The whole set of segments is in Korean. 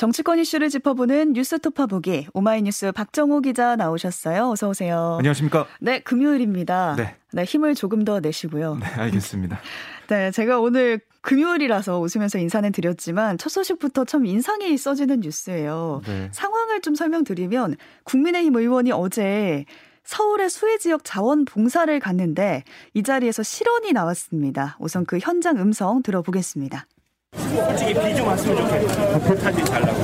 정치권 이슈를 짚어보는 뉴스 토파 보기 오마이뉴스 박정호 기자 나오셨어요. 어서 오세요. 안녕하십니까? 네, 금요일입니다. 네. 네, 힘을 조금 더 내시고요. 네, 알겠습니다. 네, 제가 오늘 금요일이라서 웃으면서 인사는 드렸지만 첫 소식부터 참 인상이 써지는 뉴스예요. 네. 상황을 좀 설명드리면 국민의힘 의원이 어제 서울의 수해 지역 자원 봉사를 갔는데 이 자리에서 실언이 나왔습니다. 우선 그 현장 음성 들어보겠습니다. 솔직히 비 좀 왔으면 좋겠다. 사진 잘 나고.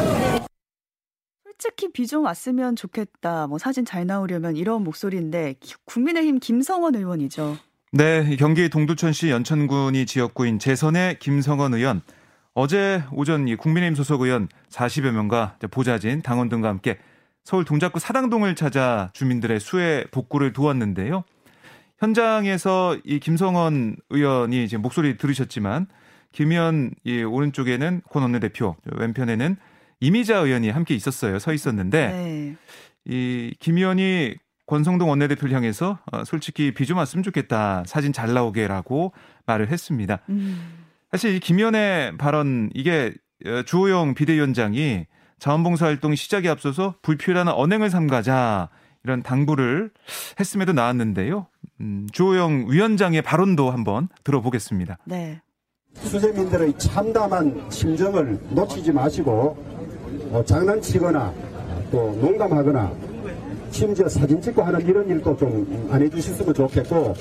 솔직히 비 좀 왔으면 좋겠다. 뭐 사진 잘 나오려면 이런 목소리인데 국민의힘 김성원 의원이죠. 네, 경기 동두천시 연천군이 지역구인 재선의 김성원 의원 어제 오전 국민의힘 소속 의원 40여 명과 보좌진, 당원 등과 함께 서울 동작구 사당동을 찾아 주민들의 수해 복구를 도왔는데요. 현장에서 이 김성원 의원이 이제 목소리 들으셨지만 김의원 이 오른쪽에는 권 원내대표, 왼편에는 이미자 의원이 함께 있었어요. 서 있었는데 네. 이김 의원이 권성동 원내대표를 향해서 어, 솔직히 비 좀 왔으면 좋겠다. 사진 잘 나오게라고 말을 했습니다. 음. 사실 이김 의원의 발언 이게 어, 주호영 비대위원장이 자원봉사 활동 시작에 앞서서 불필요한 언행을 삼가자 이런 당부를 했음에도 나왔는데요. 음, 주호영 위원장의 발언도 한번 들어보겠습니다. 네. 수세민들의 참담한 심정을 놓치지 마시고 어, 장난치거나 또 농담하거나 심지어 사진 찍고 하는 이런 일도 좀 안 해주셨으면 좋겠고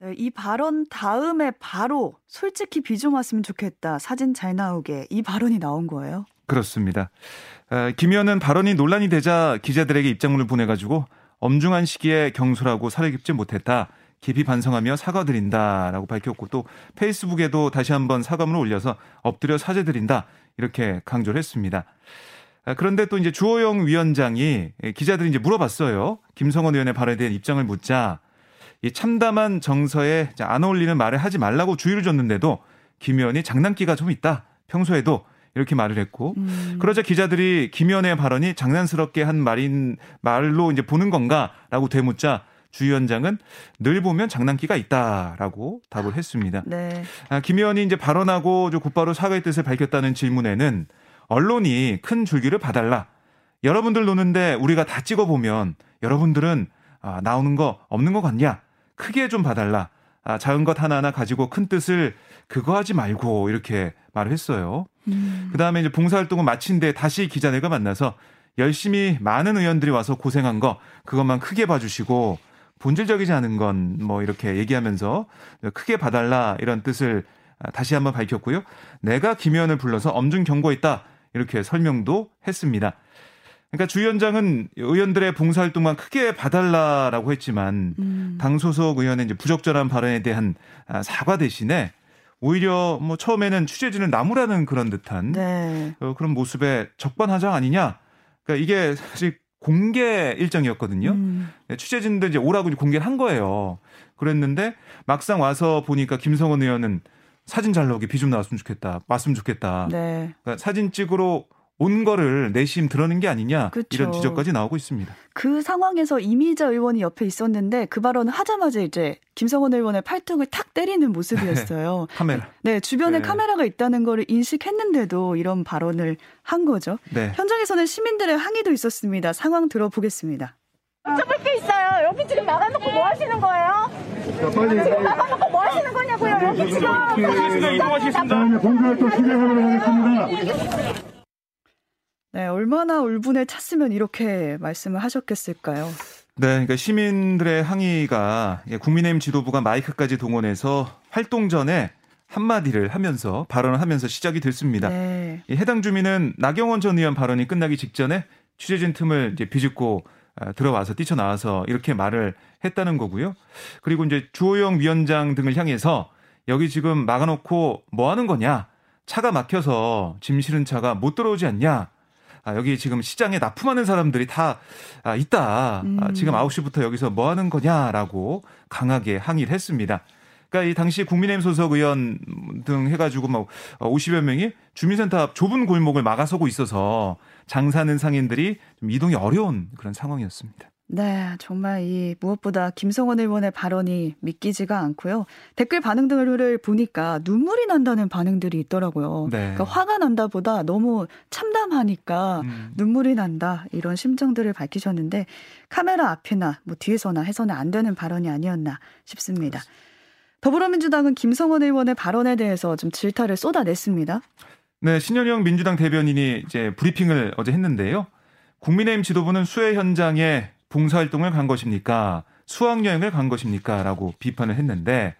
네, 이 발언 다음에 바로 솔직히 비좀 왔으면 좋겠다 사진 잘 나오게 이 발언이 나온 거예요. 그렇습니다. 어, 김 의원은 발언이 논란이 되자 기자들에게 입장문을 보내가지고 엄중한 시기에 경솔하고 사려 깊지 못했다. 깊이 반성하며 사과드린다라고 밝혔고 또 페이스북에도 다시 한번 사과문을 올려서 엎드려 사죄드린다 이렇게 강조를 했습니다. 아, 그런데 또 이제 주호영 위원장이 기자들이 이제 물어봤어요. 김성원 의원의 발언에 대한 입장을 묻자 이 참담한 정서에 안 어울리는 말을 하지 말라고 주의를 줬는데도 김 의원이 장난기가 좀 있다. 평소에도 이렇게 말을 했고 음. 그러자 기자들이 김 의원의 발언이 장난스럽게 한 말인 말로 이제 보는 건가라고 되묻자 주 위원장은 늘 보면 장난기가 있다라고 답을 했습니다. 네. 아, 김 의원이 이제 발언하고 곧바로 사과의 뜻을 밝혔다는 질문에는 언론이 큰 줄기를 봐달라. 여러분들 노는데 우리가 다 찍어보면 여러분들은 아, 나오는 거 없는 것 같냐? 크게 좀 봐달라. 아, 작은 것 하나하나 가지고 큰 뜻을 그거 하지 말고 이렇게 말을 했어요. 음. 그 다음에 이제 봉사활동을 마친 뒤에 다시 기자들과 만나서 열심히 많은 의원들이 와서 고생한 거 그것만 크게 봐주시고 본질적이지 않은 건 뭐 이렇게 얘기하면서 크게 봐달라 이런 뜻을 다시 한번 밝혔고요. 내가 김 의원을 불러서 엄중 경고했다 이렇게 설명도 했습니다. 그러니까 주 위원장은 의원들의 봉사활동만 크게 봐달라라고 했지만 음. 당 소속 의원의 이제 부적절한 발언에 대한 사과 대신에 오히려 뭐 처음에는 취재진을 나무라는 그런 듯한 네. 어, 그런 모습의 적반하장 아니냐. 그러니까 이게 사실 공개 일정이었거든요. 음. 네, 취재진들 이제 오라고 공개를 한 거예요. 그랬는데 막상 와서 보니까 김성원 의원은 사진 잘 나오게 비 좀 나왔으면 좋겠다. 왔으면 좋겠다. 네. 그러니까 사진 찍으러 온 거를 내심 드러낸 게 아니냐 그쵸. 이런 지적까지 나오고 있습니다. 그 상황에서 이미자 의원이 옆에 있었는데 그 발언을 하자마자 이제 김성원 의원의 팔뚝을 탁 때리는 모습이었어요. 카메라. 네, 주변에 네. 카메라가 있다는 거를 인식했는데도 이런 발언을 한 거죠. 네. 현장에서는 시민들의 항의도 있었습니다. 상황 들어보겠습니다. 여쭤볼 게 있어요. 여기 지금 나가놓고 뭐 하시는 거예요? 지금 나가놓고 뭐 하시는 거냐고요? 여기 지금. 봉사활동 진행하도록 하겠습니다. 네, 얼마나 울분에 찼으면 이렇게 말씀을 하셨겠을까요? 네, 그러니까 시민들의 항의가 국민의힘 지도부가 마이크까지 동원해서 활동 전에 한마디를 하면서 발언을 하면서 시작이 됐습니다. 네. 해당 주민은 나경원 전 의원 발언이 끝나기 직전에 취재진 틈을 이제 비집고 아, 들어와서 뛰쳐나와서 이렇게 말을 했다는 거고요. 그리고 이제 주호영 위원장 등을 향해서 여기 지금 막아놓고 뭐 하는 거냐? 차가 막혀서 짐 실은 차가 못 들어오지 않냐? 아, 여기 지금 시장에 납품하는 사람들이 다 아, 있다. 음. 아, 지금 9시부터 여기서 뭐 하는 거냐라고 강하게 항의를 했습니다. 그러니까 이 당시 국민의힘 소속 의원 등 해가지고 막 50여 명이 주민센터 앞 좁은 골목을 막아서고 있어서 장사는 상인들이 좀 이동이 어려운 그런 상황이었습니다. 네, 정말 이 무엇보다 김성원 의원의 발언이 믿기지가 않고요. 댓글 반응 등을 보니까 눈물이 난다는 반응들이 있더라고요. 네. 그러니까 화가 난다보다 너무 참담하니까 음. 눈물이 난다 이런 심정들을 밝히셨는데 카메라 앞이나 뭐 뒤에서나 해서는 안 되는 발언이 아니었나 싶습니다. 더불어민주당은 김성원 의원의 발언에 대해서 좀 질타를 쏟아냈습니다. 네, 신현영 민주당 대변인이 이제 브리핑을 어제 했는데요. 국민의힘 지도부는 수해 현장에 봉사활동을 간 것입니까? 수학여행을 간 것입니까? 라고 비판을 했는데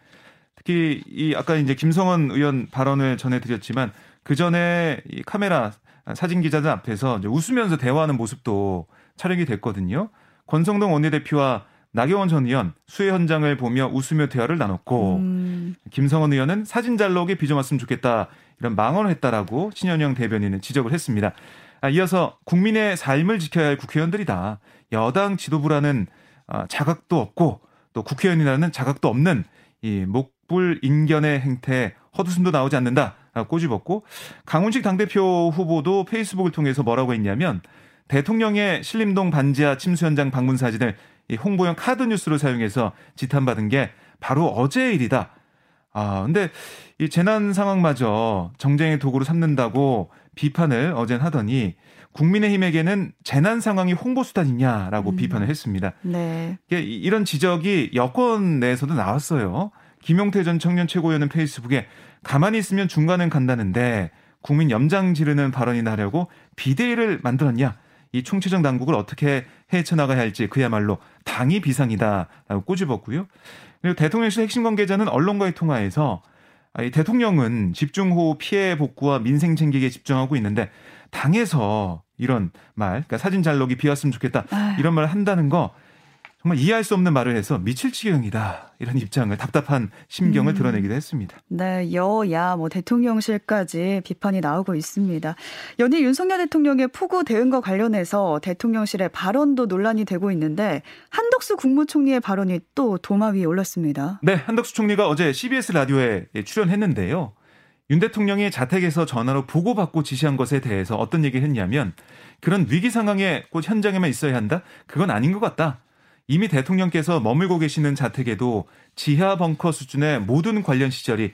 특히 이 아까 이제 김성원 의원 발언을 전해드렸지만 그 전에 이 카메라 사진 기자들 앞에서 웃으면서 대화하는 모습도 촬영이 됐거든요. 권성동 원내대표와 나경원 전 의원 수해 현장을 보며 웃으며 대화를 나눴고 음. 김성원 의원은 사진 잘 나오게 빚어왔으면 좋겠다 이런 망언을 했다라고 신현영 대변인은 지적을 했습니다. 아, 이어서 국민의 삶을 지켜야 할 국회의원들이다. 여당 지도부라는 아, 자각도 없고 또 국회의원이라는 자각도 없는 이 목불 인견의 행태 헛웃음도 나오지 않는다. 꼬집었고 강훈식 당대표 후보도 페이스북을 통해서 뭐라고 했냐면 대통령의 신림동 반지하 침수 현장 방문 사진을 이 홍보용 카드 뉴스로 사용해서 지탄받은 게 바로 어제의 일이다. 아, 근데 이 재난 상황마저 정쟁의 도구로 삼는다고 비판을 어젠 하더니 국민의힘에게는 재난 상황이 홍보 수단이냐라고 음. 비판을 했습니다. 네. 이런 지적이 여권 내에서도 나왔어요. 김용태 전 청년 최고위원은 페이스북에 가만히 있으면 중간은 간다는데 국민 염장 지르는 발언이나 하려고 비대위를 만들었냐? 이 총체적 난국을 어떻게 헤쳐나가야 할지 그야말로 당이 비상이다라고 꼬집었고요. 그리고 대통령실 핵심 관계자는 언론과의 통화에서 이 대통령은 집중호우 피해 복구와 민생 챙기기에 집중하고 있는데 당에서 이런 말, 그러니까 사진 잘 녹이 비왔으면 좋겠다 아유. 이런 말을 한다는 거 정말 이해할 수 없는 말을 해서 미칠 지경이다. 이런 입장을 답답한 심경을 음. 드러내기도 했습니다. 네, 여야 뭐 대통령실까지 비판이 나오고 있습니다. 연일 윤석열 대통령의 폭우 대응과 관련해서 대통령실의 발언도 논란이 되고 있는데 한덕수 국무총리의 발언이 또 도마 위에 올랐습니다. 네, 한덕수 총리가 어제 CBS 라디오에 출연했는데요. 윤 대통령이 자택에서 전화로 보고받고 지시한 것에 대해서 어떤 얘기를 했냐면 그런 위기 상황에 곧 현장에만 있어야 한다? 그건 아닌 것 같다. 이미 대통령께서 머물고 계시는 자택에도 지하 벙커 수준의 모든 관련 시절이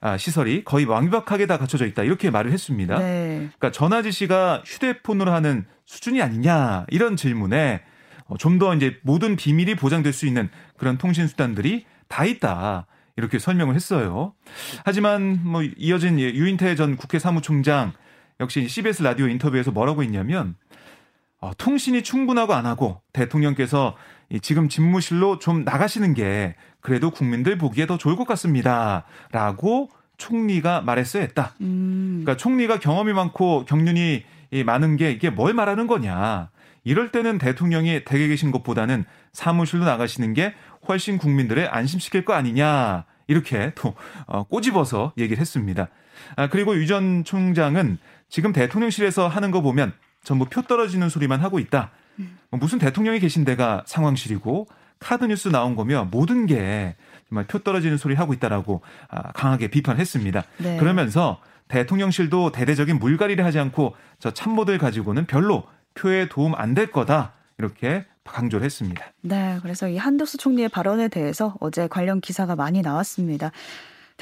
아, 시설이 거의 완벽하게 다 갖춰져 있다. 이렇게 말을 했습니다. 네. 그러니까 전화 지시가 휴대폰으로 하는 수준이 아니냐. 이런 질문에 어, 좀더 이제 모든 비밀이 보장될 수 있는 그런 통신 수단들이 다 있다. 이렇게 설명을 했어요. 하지만 뭐 이어진 유인태 전 국회 사무총장 역시 CBS 라디오 인터뷰에서 뭐라고 했냐면 어, 통신이 충분하고 안 하고 대통령께서 지금 집무실로 좀 나가시는 게 그래도 국민들 보기에 더 좋을 것 같습니다. 라고 총리가 말했어야 했다. 음. 그러니까 총리가 경험이 많고 경륜이 많은 게 이게 뭘 말하는 거냐. 이럴 때는 대통령이 댁에 계신 것보다는 사무실로 나가시는 게 훨씬 국민들을 안심시킬 거 아니냐. 이렇게 또 어, 꼬집어서 얘기를 했습니다. 아, 그리고 유 전 총장은 지금 대통령실에서 하는 거 보면 전부 표 떨어지는 소리만 하고 있다. 뭐 무슨 대통령이 계신 데가 상황실이고 카드 뉴스 나온 거며 모든 게 정말 표 떨어지는 소리 하고 있다라고 아, 강하게 비판했습니다. 네. 그러면서 대통령실도 대대적인 물갈이를 하지 않고 저 참모들 가지고는 별로 표에 도움 안 될 거다. 이렇게 강조를 했습니다. 네, 그래서 이 한덕수 총리의 발언에 대해서 어제 관련 기사가 많이 나왔습니다.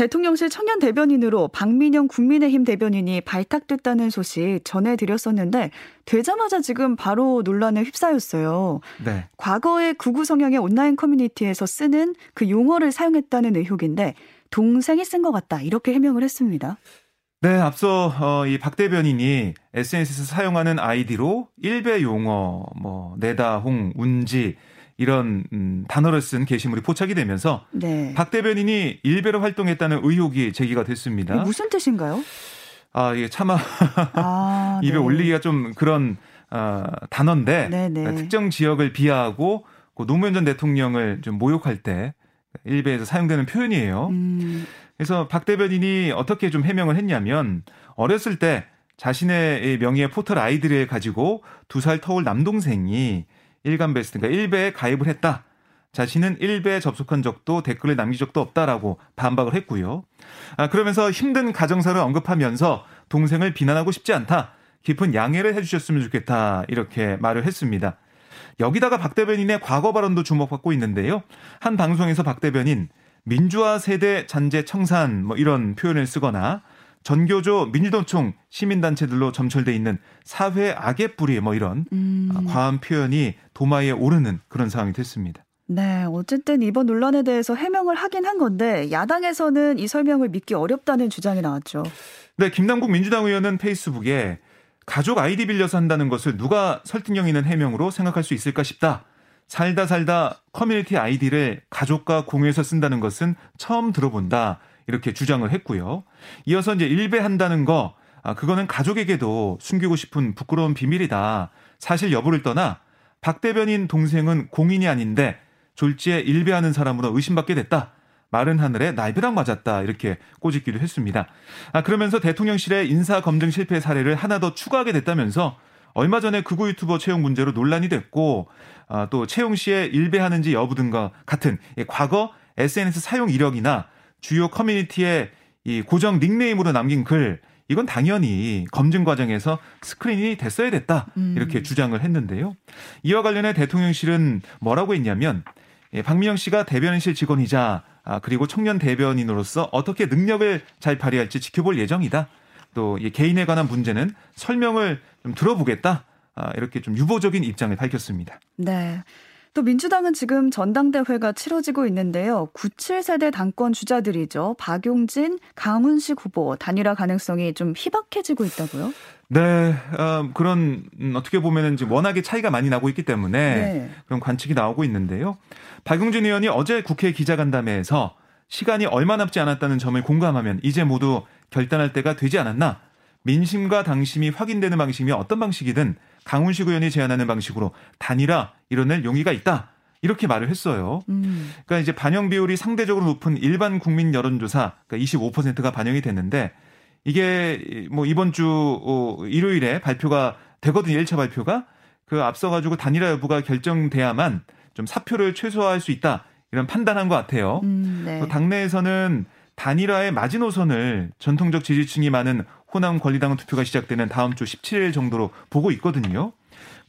대통령실 청년 대변인으로 박민영 국민의힘 대변인이 발탁됐다는 소식 전해드렸었는데 되자마자 지금 바로 논란에 휩싸였어요. 네. 과거에 구구 성향의 온라인 커뮤니티에서 쓰는 그 용어를 사용했다는 의혹인데 동생이 쓴 것 같다 이렇게 해명을 했습니다. 네, 앞서 어, 이 박 대변인이 SNS에서 사용하는 아이디로 일베 용어, 뭐 내다, 홍, 운지 이런 음, 단어를 쓴 게시물이 포착이 되면서 네. 박 대변인이 일베로 활동했다는 의혹이 제기가 됐습니다. 무슨 뜻인가요? 아, 이게 차마 아, 입에 네. 올리기가 좀 그런 어, 단어인데 네네. 네. 특정 지역을 비하하고 그 노무현 전 대통령을 좀 모욕할 때 일베에서 사용되는 표현이에요. 음. 그래서 박 대변인이 어떻게 좀 해명을 했냐면 어렸을 때 자신의 명의의 포털 아이디를 가지고 두 살 터울 남동생이 일간 베스트, 그러니까 1배에 가입을 했다. 자신은 1배에 접속한 적도 댓글을 남긴 적도 없다라고 반박을 했고요. 아, 그러면서 힘든 가정사를 언급하면서 동생을 비난하고 싶지 않다. 깊은 양해를 해주셨으면 좋겠다. 이렇게 말을 했습니다. 여기다가 박 대변인의 과거 발언도 주목받고 있는데요. 한 방송에서 박 대변인 민주화 세대 잔재 청산 뭐 이런 표현을 쓰거나 전교조 민주노총 시민단체들로 점철돼 있는 사회 악의 뿌리 뭐 이런 음. 과한 표현이 도마에 오르는 그런 상황이 됐습니다. 네, 어쨌든 이번 논란에 대해서 해명을 하긴 한 건데 야당에서는 이 설명을 믿기 어렵다는 주장이 나왔죠. 네, 김남국 민주당 의원은 페이스북에 가족 아이디 빌려서 한다는 것을 누가 설득력 있는 해명으로 생각할 수 있을까 싶다. 살다 살다 커뮤니티 아이디를 가족과 공유해서 쓴다는 것은 처음 들어본다. 이렇게 주장을 했고요. 이어서 이제 일배한다는 거, 아, 그거는 가족에게도 숨기고 싶은 부끄러운 비밀이다. 사실 여부를 떠나 박 대변인 동생은 공인이 아닌데 졸지에 일배하는 사람으로 의심받게 됐다. 마른 하늘에 날벼락 맞았다. 이렇게 꼬집기도 했습니다. 아, 그러면서 대통령실의 인사 검증 실패 사례를 하나 더 추가하게 됐다면서 얼마 전에 극우 유튜버 채용 문제로 논란이 됐고 아, 또 채용 시에 일배하는지 여부 등과 같은 과거 SNS 사용 이력이나 주요 커뮤니티에 이 고정 닉네임으로 남긴 글 이건 당연히 검증 과정에서 스크린이 됐어야 됐다 이렇게 음. 주장을 했는데요. 이와 관련해 대통령실은 뭐라고 했냐면 예, 박민영 씨가 대변인실 직원이자 아, 그리고 청년 대변인으로서 어떻게 능력을 잘 발휘할지 지켜볼 예정이다. 또 개인에 관한 문제는 설명을 좀 들어보겠다. 아, 이렇게 좀 유보적인 입장을 밝혔습니다. 네. 또 민주당은 지금 전당대회가 치러지고 있는데요. 97세대 당권 주자들이죠. 박용진, 강훈식 후보 단일화 가능성이 좀 희박해지고 있다고요? 네, 어, 그런 음, 어떻게 보면은 지금 워낙에 차이가 많이 나고 있기 때문에 네. 그런 관측이 나오고 있는데요. 박용진 의원이 어제 국회 기자간담회에서 시간이 얼마 남지 않았다는 점을 공감하면 이제 모두 결단할 때가 되지 않았나? 민심과 당심이 확인되는 방식이면 어떤 방식이든 강훈식 의원이 제안하는 방식으로 단일화 이뤄낼 용의가 있다. 이렇게 말을 했어요. 음. 그러니까 이제 반영 비율이 상대적으로 높은 일반 국민 여론조사 그러니까 25%가 반영이 됐는데 이게 뭐 이번 주 어, 일요일에 발표가 되거든요. 1차 발표가 그 앞서 가지고 단일화 여부가 결정돼야만 좀 사표를 최소화할 수 있다. 이런 판단한 것 같아요. 음, 네. 당내에서는 단일화의 마지노선을 전통적 지지층이 많은 호남 권리당원 투표가 시작되는 다음 주 17일 정도로 보고 있거든요.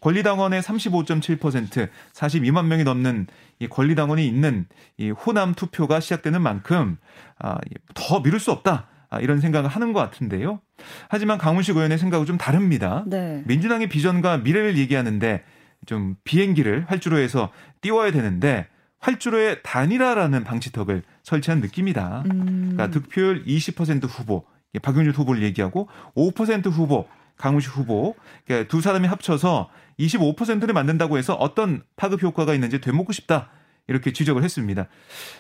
권리당원의 35.7% 42만 명이 넘는 이 권리당원이 있는 이 호남 투표가 시작되는 만큼 아, 더 미룰 수 없다. 아, 이런 생각을 하는 것 같은데요. 하지만 강훈식 의원의 생각은 좀 다릅니다. 네. 민주당의 비전과 미래를 얘기하는데 좀 비행기를 활주로 해서 띄워야 되는데 활주로에 단일화라는 방지턱을 설치한 느낌이다. 음. 그러니까 득표율 20% 후보, 박용준 후보를 얘기하고 5% 후보, 강우식 후보, 그러니까 두 사람이 합쳐서 25%를 만든다고 해서 어떤 파급 효과가 있는지 되묻고 싶다. 이렇게 지적을 했습니다.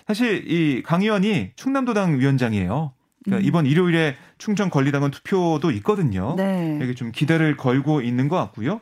사실 이 강 의원이 충남도당 위원장이에요. 그러니까 음. 이번 일요일에 충청 권리당원 투표도 있거든요. 네. 여기 좀 기대를 걸고 있는 것 같고요.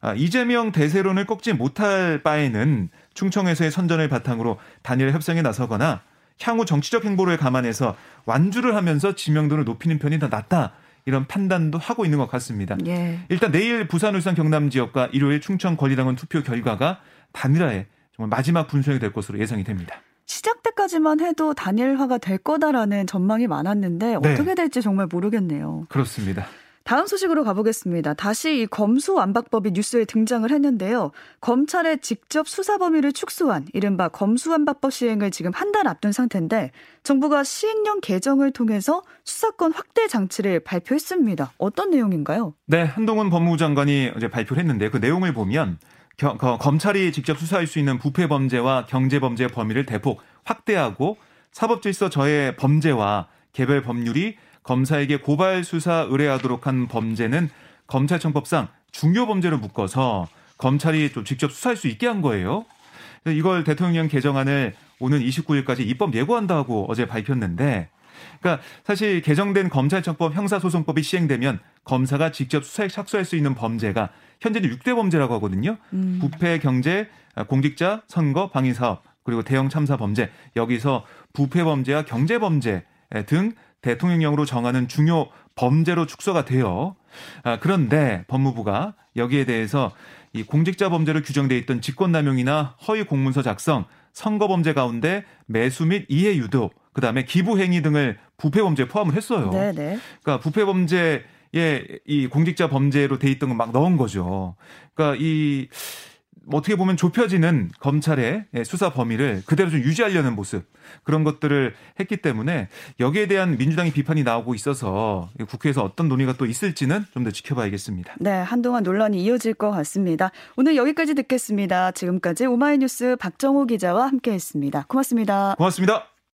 아, 이재명 대세론을 꺾지 못할 바에는 충청에서의 선전을 바탕으로 단일 협상에 나서거나 향후 정치적 행보를 감안해서 완주를 하면서 지명도를 높이는 편이 더 낫다. 이런 판단도 하고 있는 것 같습니다. 예. 일단 내일 부산, 울산, 경남 지역과 일요일 충청 권리당원 투표 결과가 단일화에 정말 마지막 분수령이 될 것으로 예상이 됩니다. 시작 때까지만 해도 단일화가 될 거다라는 전망이 많았는데 네. 어떻게 될지 정말 모르겠네요. 그렇습니다. 다음 소식으로 가보겠습니다. 다시 이 검수완박법이 뉴스에 등장을 했는데요. 검찰의 직접 수사 범위를 축소한 이른바 검수완박법 시행을 지금 한 달 앞둔 상태인데 정부가 시행령 개정을 통해서 수사권 확대 장치를 발표했습니다. 어떤 내용인가요? 네, 한동훈 법무부 장관이 어제 발표를 했는데 그 내용을 보면 겨, 거, 검찰이 직접 수사할 수 있는 부패 범죄와 경제 범죄 범위를 대폭 확대하고 사법 질서 저해 범죄와 개별 법률이 검사에게 고발 수사 의뢰하도록 한 범죄는 검찰청법상 중요 범죄로 묶어서 검찰이 좀 직접 수사할 수 있게 한 거예요. 이걸 대통령 개정안을 오는 29일까지 입법 예고한다고 어제 밝혔는데 그러니까 사실 개정된 검찰청법 형사소송법이 시행되면 검사가 직접 수사에 착수할 수 있는 범죄가 현재는 6대 범죄라고 하거든요. 음. 부패, 경제, 공직자, 선거, 방위 사업 그리고 대형 참사 범죄 여기서 부패 범죄와 경제 범죄 등 대통령령으로 정하는 중요 범죄로 축소가 돼요. 아, 그런데 법무부가 여기에 대해서 이 공직자 범죄로 규정돼 있던 직권남용이나 허위 공문서 작성, 선거 범죄 가운데 매수 및 이해 유도, 그다음에 기부 행위 등을 부패 범죄에 포함을 했어요. 네네. 네. 그러니까 부패 범죄에 이 공직자 범죄로 돼 있던 건 막 넣은 거죠. 그러니까 이 어떻게 보면 좁혀지는 검찰의 수사 범위를 그대로 좀 유지하려는 모습 그런 것들을 했기 때문에 여기에 대한 민주당의 비판이 나오고 있어서 국회에서 어떤 논의가 또 있을지는 좀 더 지켜봐야겠습니다. 네, 한동안 논란이 이어질 것 같습니다. 오늘 여기까지 듣겠습니다. 지금까지 오마이뉴스 박정호 기자와 함께했습니다. 고맙습니다. 고맙습니다.